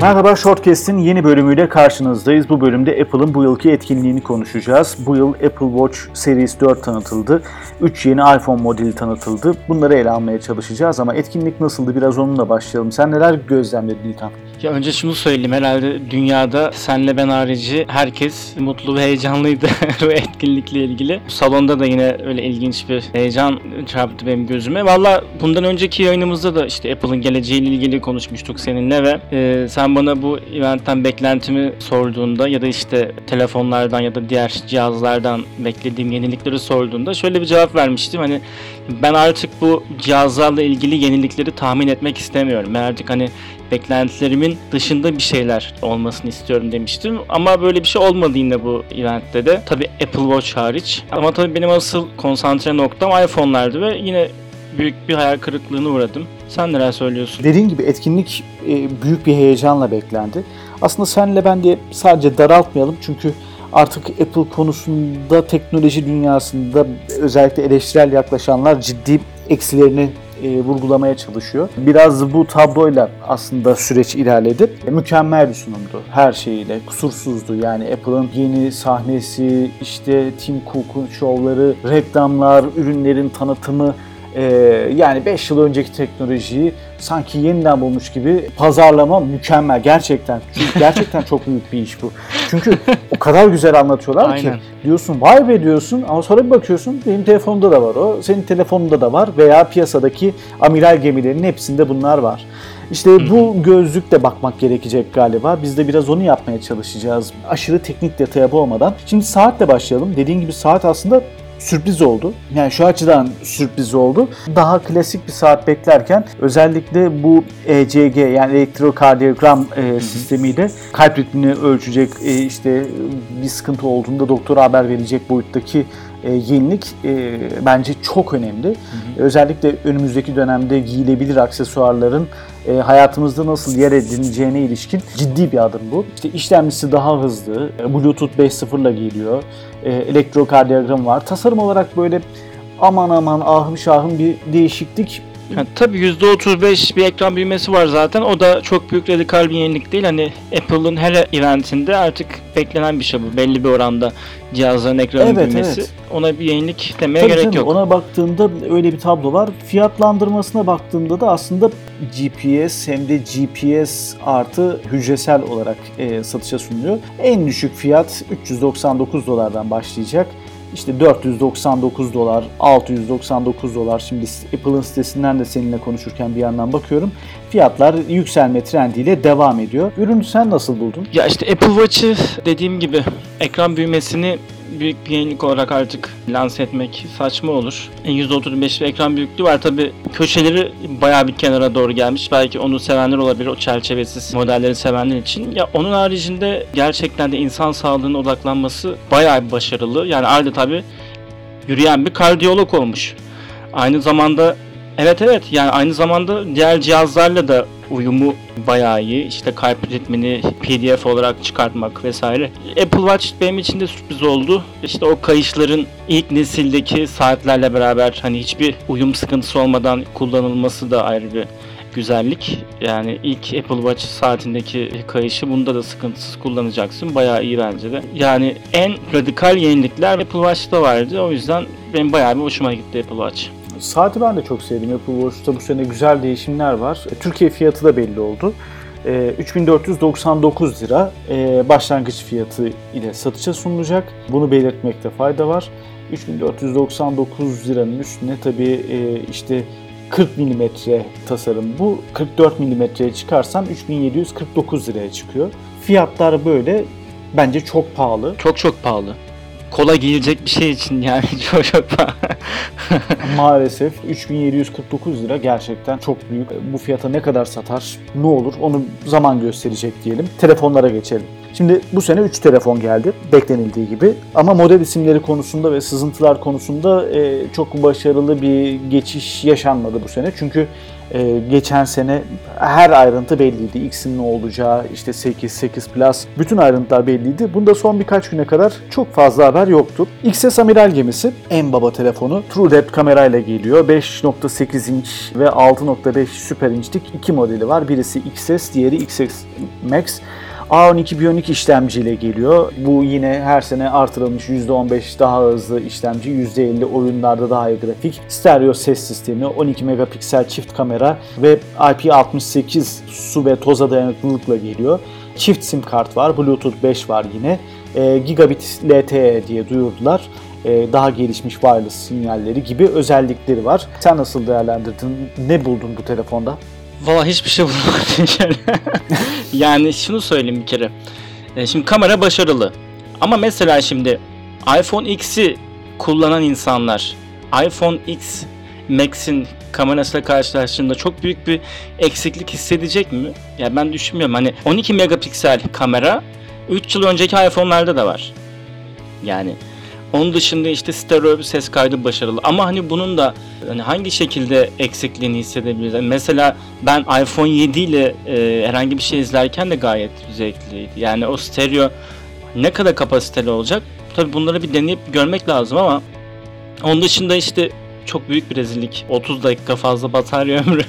Merhaba Shortcast'in yeni bölümüyle karşınızdayız. Bu bölümde Apple'ın bu yılki etkinliğini konuşacağız. Bu yıl Apple Watch Series 4 tanıtıldı. 3 yeni iPhone modeli tanıtıldı. Bunları ele almaya çalışacağız ama etkinlik nasıldı biraz onunla başlayalım. Sen neler gözlemledin İlkan? Ya önce şunu söyleyeyim herhalde dünyada senle ben harici herkes mutlu ve heyecanlıydı bu etkinlikle ilgili. Salonda da yine öyle ilginç bir heyecan çarptı benim gözüme. Valla bundan önceki yayınımızda da işte Apple'ın geleceğiyle ilgili konuşmuştuk seninle ve e, sen bana bu eventten beklentimi sorduğunda ya da işte telefonlardan ya da diğer cihazlardan beklediğim yenilikleri sorduğunda şöyle bir cevap vermiştim. Hani ben artık bu cihazlarla ilgili yenilikleri tahmin etmek istemiyorum. Ben hani beklentilerimin dışında bir şeyler olmasını istiyorum demiştim. Ama böyle bir şey olmadı yine bu eventte de. Tabi Apple Watch hariç. Ama tabii benim asıl konsantre noktam iPhone'lardı ve yine büyük bir hayal kırıklığına uğradım. Sen neler söylüyorsun? Dediğin gibi etkinlik e, büyük bir heyecanla beklendi. Aslında senle ben de sadece daraltmayalım çünkü artık Apple konusunda teknoloji dünyasında özellikle eleştirel yaklaşanlar ciddi eksilerini e, vurgulamaya çalışıyor. Biraz bu tabloyla aslında süreç ilerledi. E, mükemmel bir sunumdu her şeyiyle. Kusursuzdu. Yani Apple'ın yeni sahnesi, işte Tim Cook'un şovları, reklamlar, ürünlerin tanıtımı ee, yani 5 yıl önceki teknolojiyi sanki yeniden bulmuş gibi pazarlama mükemmel gerçekten. Çünkü gerçekten çok büyük bir iş bu. Çünkü o kadar güzel anlatıyorlar Aynen. ki diyorsun vay be diyorsun ama sonra bir bakıyorsun benim telefonumda da var o, senin telefonunda da var veya piyasadaki amiral gemilerinin hepsinde bunlar var. İşte bu gözlükle bakmak gerekecek galiba. Biz de biraz onu yapmaya çalışacağız. Aşırı teknik detaya boğmadan. Şimdi saatle başlayalım. Dediğin gibi saat aslında sürpriz oldu. Yani şu açıdan sürpriz oldu. Daha klasik bir saat beklerken özellikle bu ECG yani elektrokardiyogram e, sistemiyle kalp ritmini ölçecek e, işte bir sıkıntı olduğunda doktora haber verecek boyuttaki e, yenilik e, bence çok önemli. Hı hı. Özellikle önümüzdeki dönemde giyilebilir aksesuarların e, hayatımızda nasıl yer edineceğine ilişkin ciddi bir adım bu. İşte işlemcisi daha hızlı, e, Bluetooth 5.0 ile geliyor, e, elektrokardiyogram var. Tasarım olarak böyle aman aman ahım şahım bir değişiklik yani tabii %35 bir ekran büyümesi var zaten. O da çok büyük radikal bir yenilik değil. Hani Apple'ın her eventinde artık beklenen bir şey bu. Belli bir oranda cihazların ekranın evet, büyümesi. Evet. Ona bir yenilik demeye tabii, gerek tabii. yok. Ona baktığında öyle bir tablo var. Fiyatlandırmasına baktığında da aslında GPS hem de GPS artı hücresel olarak e, satışa sunuluyor. En düşük fiyat 399 dolardan başlayacak işte 499 dolar, 699 dolar. Şimdi Apple'ın sitesinden de seninle konuşurken bir yandan bakıyorum. Fiyatlar yükselme trendiyle devam ediyor. Ürünü sen nasıl buldun? Ya işte Apple Watch'ı dediğim gibi ekran büyümesini büyük bir yenilik olarak artık lanse etmek saçma olur. %35 bir ekran büyüklüğü var. Tabi köşeleri bayağı bir kenara doğru gelmiş. Belki onu sevenler olabilir. O çerçevesiz modelleri sevenler için. Ya onun haricinde gerçekten de insan sağlığına odaklanması bir başarılı. Yani Arda tabi yürüyen bir kardiyolog olmuş. Aynı zamanda Evet evet yani aynı zamanda diğer cihazlarla da uyumu bayağı iyi. İşte kalp ritmini PDF olarak çıkartmak vesaire. Apple Watch benim için de sürpriz oldu. İşte o kayışların ilk nesildeki saatlerle beraber hani hiçbir uyum sıkıntısı olmadan kullanılması da ayrı bir güzellik. Yani ilk Apple Watch saatindeki kayışı bunda da sıkıntısız kullanacaksın. Bayağı iyi bence de. Yani en radikal yenilikler Apple Watch'ta vardı. O yüzden benim bayağı bir hoşuma gitti Apple Watch. Saati ben de çok sevdim. Apple Watch'ta bu sene güzel değişimler var. E, Türkiye fiyatı da belli oldu. 3499 lira e, başlangıç fiyatı ile satışa sunulacak. Bunu belirtmekte fayda var. 3499 liranın üstüne tabii e, işte 40 mm tasarım bu. 44 mm'ye çıkarsam 3749 liraya çıkıyor. Fiyatlar böyle bence çok pahalı. Çok çok pahalı kola giyilecek bir şey için yani çok Maalesef 3749 lira gerçekten çok büyük. Bu fiyata ne kadar satar, ne olur onu zaman gösterecek diyelim. Telefonlara geçelim. Şimdi bu sene 3 telefon geldi beklenildiği gibi ama model isimleri konusunda ve sızıntılar konusunda e, çok başarılı bir geçiş yaşanmadı bu sene. Çünkü e, geçen sene her ayrıntı belliydi. X'in ne olacağı, işte 8, 8 Plus bütün ayrıntılar belliydi. Bunda son birkaç güne kadar çok fazla haber yoktu. XS amiral gemisi en baba telefonu True Depth kamerayla geliyor. 5.8 inç ve 6.5 süper inçlik iki modeli var. Birisi XS, diğeri XS Max. A12 Bionic işlemciyle geliyor. Bu yine her sene artırılmış %15 daha hızlı işlemci, %50 oyunlarda daha iyi grafik, stereo ses sistemi, 12 megapiksel çift kamera ve IP68 su ve toza dayanıklılıkla geliyor. Çift sim kart var, Bluetooth 5 var yine. E, Gigabit LTE diye duyurdular. E, daha gelişmiş wireless sinyalleri gibi özellikleri var. Sen nasıl değerlendirdin? Ne buldun bu telefonda? Valla hiçbir şey bulamadım. yani şunu söyleyeyim bir kere. E, şimdi kamera başarılı. Ama mesela şimdi iPhone X'i kullanan insanlar iPhone X Max'in kamerasıyla karşılaştığında çok büyük bir eksiklik hissedecek mi? Ya ben düşünmüyorum. Hani 12 megapiksel kamera 3 yıl önceki iPhone'larda da var. Yani onun dışında işte stereo bir ses kaydı başarılı. Ama hani bunun da hani hangi şekilde eksikliğini hissedebiliriz? Yani mesela ben iPhone 7 ile e, herhangi bir şey izlerken de gayet zevkliydi. Yani o stereo ne kadar kapasiteli olacak? Tabii bunları bir deneyip görmek lazım ama onun dışında işte çok büyük bir rezillik. 30 dakika fazla batarya ömrü.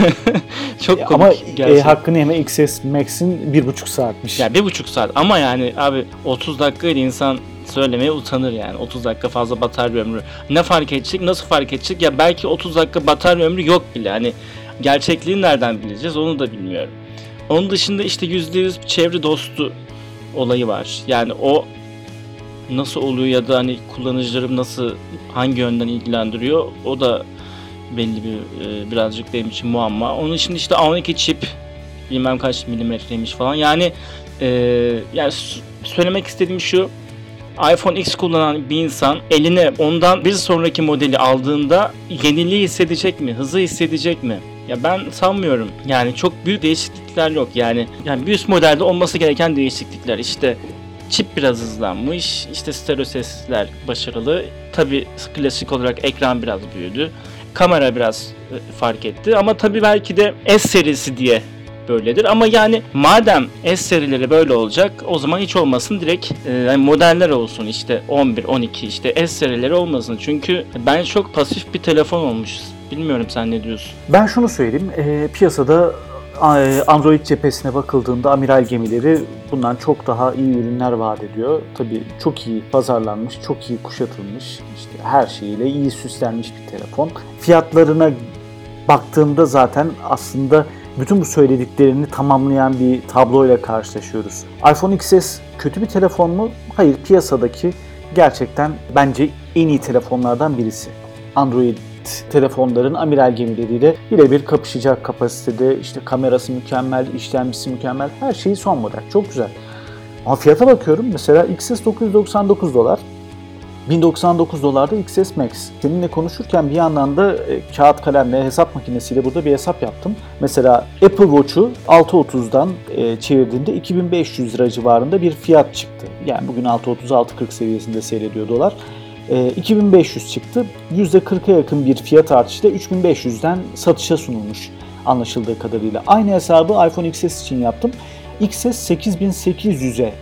çok komik Ama e, hakkını yeme XS Max'in 1,5 saatmiş. Ya yani 1,5 saat ama yani abi 30 dakikayla insan söylemeye utanır yani. 30 dakika fazla batarya ömrü. Ne fark edecek? Nasıl fark edecek? Ya belki 30 dakika batarya ömrü yok bile. Hani gerçekliğini nereden bileceğiz onu da bilmiyorum. Onun dışında işte %100 çevre dostu olayı var. Yani o nasıl oluyor ya da hani kullanıcılarım nasıl hangi yönden ilgilendiriyor o da belli bir e, birazcık benim için muamma. Onun için işte A12 çip bilmem kaç milimetreymiş falan. Yani e, yani söylemek istediğim şu iPhone X kullanan bir insan eline ondan bir sonraki modeli aldığında yeniliği hissedecek mi? Hızı hissedecek mi? Ya ben sanmıyorum. Yani çok büyük değişiklikler yok. Yani yani bir üst modelde olması gereken değişiklikler. İşte çip biraz hızlanmış. İşte stereo sesler başarılı. Tabi klasik olarak ekran biraz büyüdü. Kamera biraz e, fark etti. Ama tabi belki de S serisi diye böyledir. Ama yani madem S serileri böyle olacak o zaman hiç olmasın direkt e, modeller olsun işte 11, 12 işte S serileri olmasın. Çünkü ben çok pasif bir telefon olmuş. Bilmiyorum sen ne diyorsun? Ben şunu söyleyeyim. E, piyasada Android cephesine bakıldığında amiral gemileri bundan çok daha iyi ürünler vaat ediyor. Tabii çok iyi pazarlanmış, çok iyi kuşatılmış, işte her şeyiyle iyi süslenmiş bir telefon. Fiyatlarına baktığımda zaten aslında bütün bu söylediklerini tamamlayan bir tabloyla karşılaşıyoruz. iPhone XS kötü bir telefon mu? Hayır, piyasadaki gerçekten bence en iyi telefonlardan birisi. Android telefonların amiral gemileriyle birebir kapışacak kapasitede. işte kamerası mükemmel, işlemcisi mükemmel, her şeyi son model. Çok güzel. Ama fiyata bakıyorum mesela XS 999 dolar. 1099 dolarda XS Max. Seninle konuşurken bir yandan da e, kağıt kalemle hesap makinesiyle burada bir hesap yaptım. Mesela Apple Watch'u 630'dan e, çevirdiğinde 2500 lira civarında bir fiyat çıktı. Yani bugün 630-640 seviyesinde seyrediyor dolar. E, 2500 çıktı. %40'a yakın bir fiyat artışıyla 3500'den satışa sunulmuş anlaşıldığı kadarıyla. Aynı hesabı iPhone XS için yaptım. XS 8800'e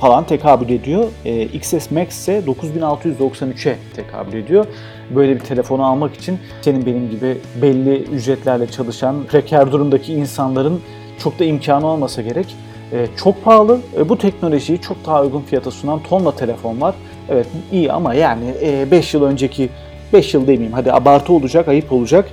falan tekabül ediyor. E, XS Max ise 9693'e tekabül ediyor. Böyle bir telefonu almak için senin benim gibi belli ücretlerle çalışan preker durumdaki insanların çok da imkanı olmasa gerek. E, çok pahalı. E, bu teknolojiyi çok daha uygun fiyata sunan tonla telefon var. Evet iyi ama yani 5 e, yıl önceki 5 yıl demeyeyim hadi abartı olacak, ayıp olacak.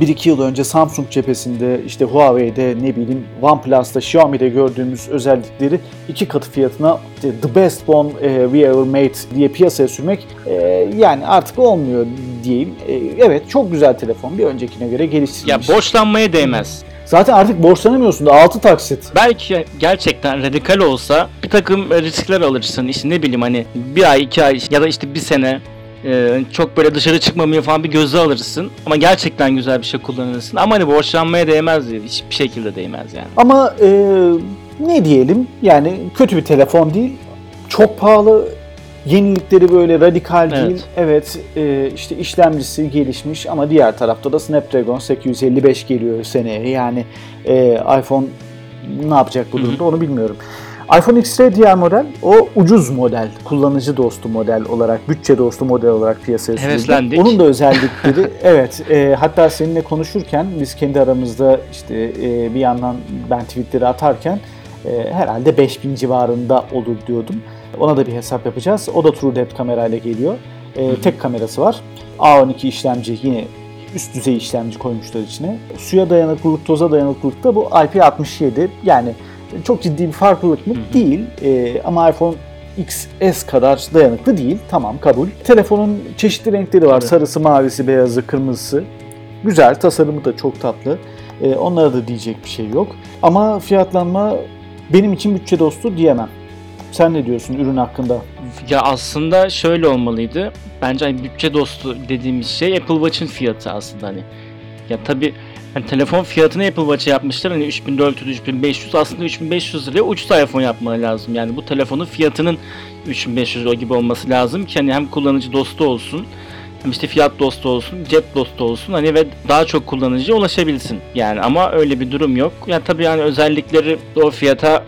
1-2 yıl önce Samsung cephesinde işte Huawei'de ne bileyim OnePlus'ta Xiaomi'de gördüğümüz özellikleri iki katı fiyatına the best phone e, we ever made diye piyasaya sürmek e, yani artık olmuyor diyeyim. E, evet çok güzel telefon bir öncekine göre geliştirilmiş. Ya borçlanmaya değmez. Zaten artık borçlanamıyorsun da 6 taksit. Belki gerçekten radikal olsa bir takım riskler alırsın. İşte ne bileyim hani bir ay, iki ay ya da işte bir sene ee, çok böyle dışarı çıkmamaya falan bir göze alırsın. Ama gerçekten güzel bir şey kullanırsın. Ama hani borçlanmaya değmez diye. Hiçbir şekilde değmez yani. Ama e, ne diyelim yani kötü bir telefon değil. Çok pahalı. Yenilikleri böyle radikal Evet. değil. Evet e, işte işlemcisi gelişmiş ama diğer tarafta da Snapdragon 855 geliyor seneye. Yani e, iPhone ne yapacak bu durumda onu bilmiyorum. iPhone X-Ray diğer model o ucuz model, kullanıcı dostu model olarak, bütçe dostu model olarak piyasaya sürüldü. Heveslendik. Onun da özellikleri evet e, hatta seninle konuşurken biz kendi aramızda işte e, bir yandan ben tweetleri atarken e, herhalde 5000 civarında olur diyordum. Ona da bir hesap yapacağız. O da True Depth kamerayla geliyor. E, tek kamerası var. A12 işlemci yine üst düzey işlemci koymuşlar içine. Suya dayanıklılık, toza dayanıklılık da bu IP67. Yani çok ciddi bir farklılık mı? Hı hı. Değil. E, ama iPhone XS kadar dayanıklı değil. Tamam kabul. Telefonun çeşitli renkleri var. Tabii. Sarısı, mavisi, beyazı, kırmızısı. Güzel. Tasarımı da çok tatlı. E, onlara da diyecek bir şey yok. Ama fiyatlanma benim için bütçe dostu diyemem. Sen ne diyorsun ürün hakkında? Ya aslında şöyle olmalıydı. Bence hani bütçe dostu dediğimiz şey Apple Watch'ın fiyatı aslında hani. Ya tabi hani telefon fiyatını Apple Watch'a yapmışlar hani 3400 3500 aslında 3500 liraya ucuz iPhone yapmaları lazım. Yani bu telefonun fiyatının 3500 lira gibi olması lazım ki hani hem kullanıcı dostu olsun hem işte fiyat dostu olsun, cep dostu olsun hani ve daha çok kullanıcıya ulaşabilsin. Yani ama öyle bir durum yok. Ya tabii yani özellikleri o fiyata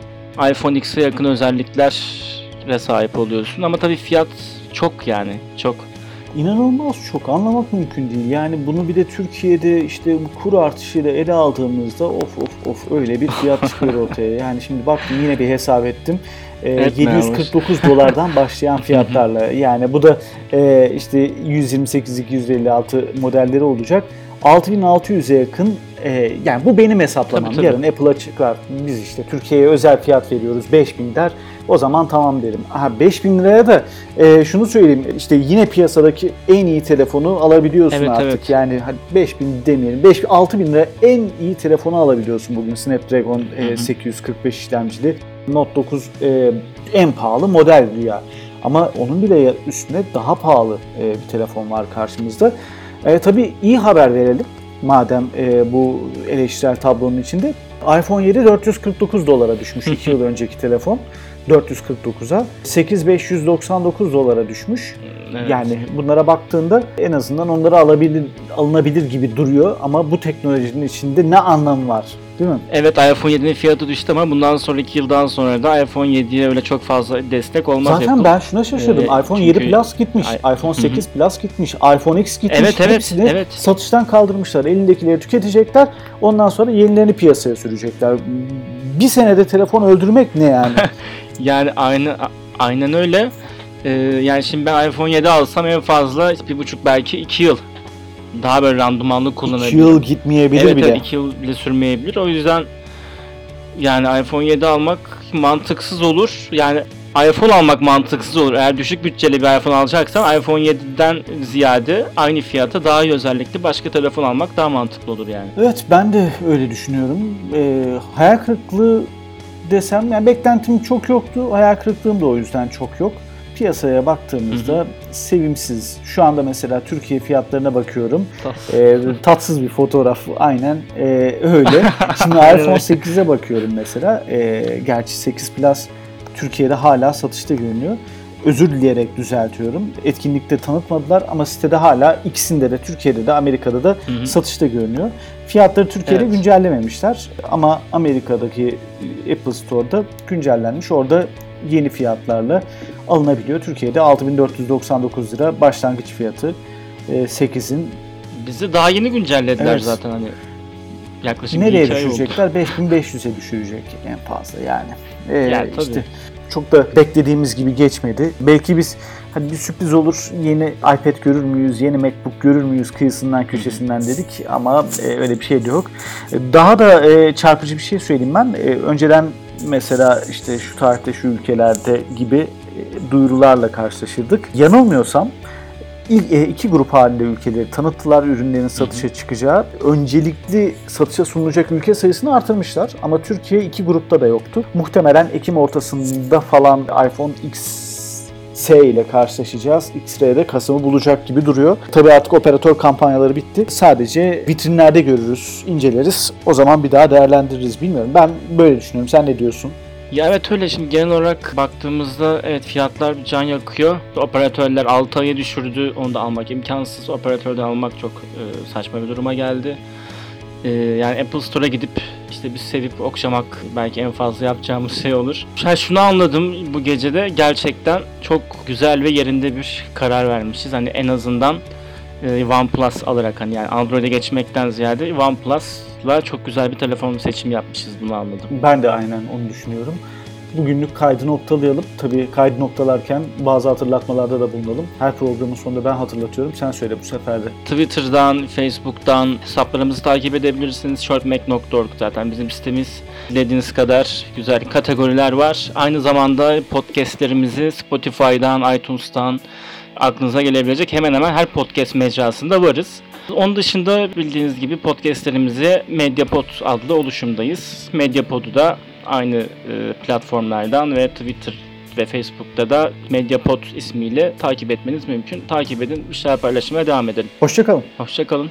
iPhone X'e yakın özelliklere sahip oluyorsun ama tabii fiyat çok yani çok. İnanılmaz çok anlamak mümkün değil. Yani bunu bir de Türkiye'de işte kur artışıyla ele aldığımızda of of of öyle bir fiyat çıkıyor ortaya. Yani şimdi baktım yine bir hesap ettim. Ee, Etme 749 dolardan başlayan fiyatlarla yani bu da e, işte 128-256 modelleri olacak. 6600'e yakın e, yani bu benim hesaplamam. Tabii, tabii. Yarın Apple'a çıkar biz işte Türkiye'ye özel fiyat veriyoruz 5000 der. O zaman tamam derim. Aha 5000 liraya da e, şunu söyleyeyim işte yine piyasadaki en iyi telefonu alabiliyorsun Evet, artık. evet. Yani hadi 5000 demeyelim. 5000 6000 lira en iyi telefonu alabiliyorsun bugün Snapdragon e, Hı hı. 845 işlemcili. Note 9 e, en pahalı model ya. Ama onun bile üstüne daha pahalı e, bir telefon var karşımızda. E, tabii iyi haber verelim. Madem e, bu eleştirel tablonun içinde. iPhone 7 449 dolara düşmüş 2 yıl önceki telefon. 449'a. 8599 dolara düşmüş. Evet. Yani bunlara baktığında en azından onları alabilir alınabilir gibi duruyor ama bu teknolojinin içinde ne anlamı var? Değil mi? Evet iPhone 7'nin fiyatı düştü ama bundan sonraki yıldan sonra da iPhone 7'ye öyle çok fazla destek olmaz Zaten Apple. ben şuna şaşırdım. Ee, iPhone çünkü- 7 Plus gitmiş, Ay- iPhone Hı hı. 8 Plus gitmiş, iPhone X gitmiş. Evet, evet, Hepsini evet. satıştan kaldırmışlar. Elindekileri tüketecekler. Ondan sonra yenilerini piyasaya sürecekler. Bir senede telefon öldürmek ne yani? Yani aynı aynen öyle. Ee, yani şimdi ben iPhone 7 alsam en fazla bir buçuk belki iki yıl daha böyle randımanlı 2 kullanabilirim. yıl gitmeyebilir evet, bile. evet, iki yıl bile sürmeyebilir. O yüzden yani iPhone 7 almak mantıksız olur. Yani iPhone almak mantıksız olur. Eğer düşük bütçeli bir iPhone alacaksan iPhone 7'den ziyade aynı fiyata daha iyi özellikli başka telefon almak daha mantıklı olur yani. Evet ben de öyle düşünüyorum. Ee, hayal kırıklığı desem yani beklentim çok yoktu. Hayal kırıklığım da o yüzden çok yok. Piyasaya baktığımızda sevimsiz. Şu anda mesela Türkiye fiyatlarına bakıyorum. Ee, tatsız bir fotoğraf aynen ee, öyle. Şimdi iPhone 8'e bakıyorum mesela. Ee, gerçi 8 Plus Türkiye'de hala satışta görünüyor. Özür dileyerek düzeltiyorum. Etkinlikte tanıtmadılar ama sitede hala ikisinde de Türkiye'de de Amerika'da da Hı hı. satışta görünüyor. Fiyatları Türkiye'de Evet. güncellememişler ama Amerika'daki Apple Store'da güncellenmiş. Orada yeni fiyatlarla alınabiliyor. Türkiye'de 6499 lira başlangıç fiyatı. Ee, 8'in Bizi daha yeni güncellediler Evet. zaten hani. Yaklaşık nereye düşürecekler? 5500'e düşürecek en fazla yani. Ee, Yani tabii. işte çok da beklediğimiz gibi geçmedi. Belki biz hadi bir sürpriz olur yeni iPad görür müyüz, yeni MacBook görür müyüz kıyısından köşesinden dedik ama e, öyle bir şey de yok. E, Daha da e, çarpıcı bir şey söyleyeyim ben. E, önceden mesela işte şu tarihte şu ülkelerde gibi e, duyurularla karşılaşırdık. Yanılmıyorsam iki grup halinde ülkeleri tanıttılar ürünlerin satışa çıkacağı. Öncelikli satışa sunulacak ülke sayısını artırmışlar ama Türkiye iki grupta da yoktu. Muhtemelen Ekim ortasında falan iPhone S ile karşılaşacağız. X-Ray'de Kasım'ı bulacak gibi duruyor. Tabii artık operatör kampanyaları bitti. Sadece vitrinlerde görürüz, inceleriz. O zaman bir daha değerlendiririz. Bilmiyorum. Ben böyle düşünüyorum. Sen ne diyorsun? Ya evet öyle şimdi genel olarak baktığımızda evet fiyatlar can yakıyor. Operatörler 6 aya düşürdü. Onu da almak imkansız. Operatörden almak çok e, saçma bir duruma geldi. E, yani Apple Store'a gidip işte bir sevip okşamak belki en fazla yapacağımız şey olur. Ben şunu anladım bu gecede gerçekten çok güzel ve yerinde bir karar vermişiz. Hani en azından e, OnePlus alarak hani yani Android'e geçmekten ziyade OnePlus'la çok güzel bir telefon seçimi yapmışız bunu anladım. Ben de aynen onu düşünüyorum. Bugünlük kaydı noktalayalım. Tabii kaydı noktalarken bazı hatırlatmalarda da bulunalım. Her programın sonunda ben hatırlatıyorum. Sen söyle bu sefer de. Twitter'dan, Facebook'tan hesaplarımızı takip edebilirsiniz. shortmac.org zaten bizim sitemiz. Dediğiniz kadar güzel kategoriler var. Aynı zamanda podcastlerimizi Spotify'dan, iTunes'tan aklınıza gelebilecek hemen hemen her podcast mecrasında varız. Onun dışında bildiğiniz gibi podcastlerimizi Mediapod adlı oluşumdayız. Mediapod'u da aynı e, platformlardan ve Twitter ve Facebook'ta da Mediapod ismiyle takip etmeniz mümkün. Takip edin, bir şeyler paylaşmaya devam edelim. Hoşçakalın. Hoşçakalın.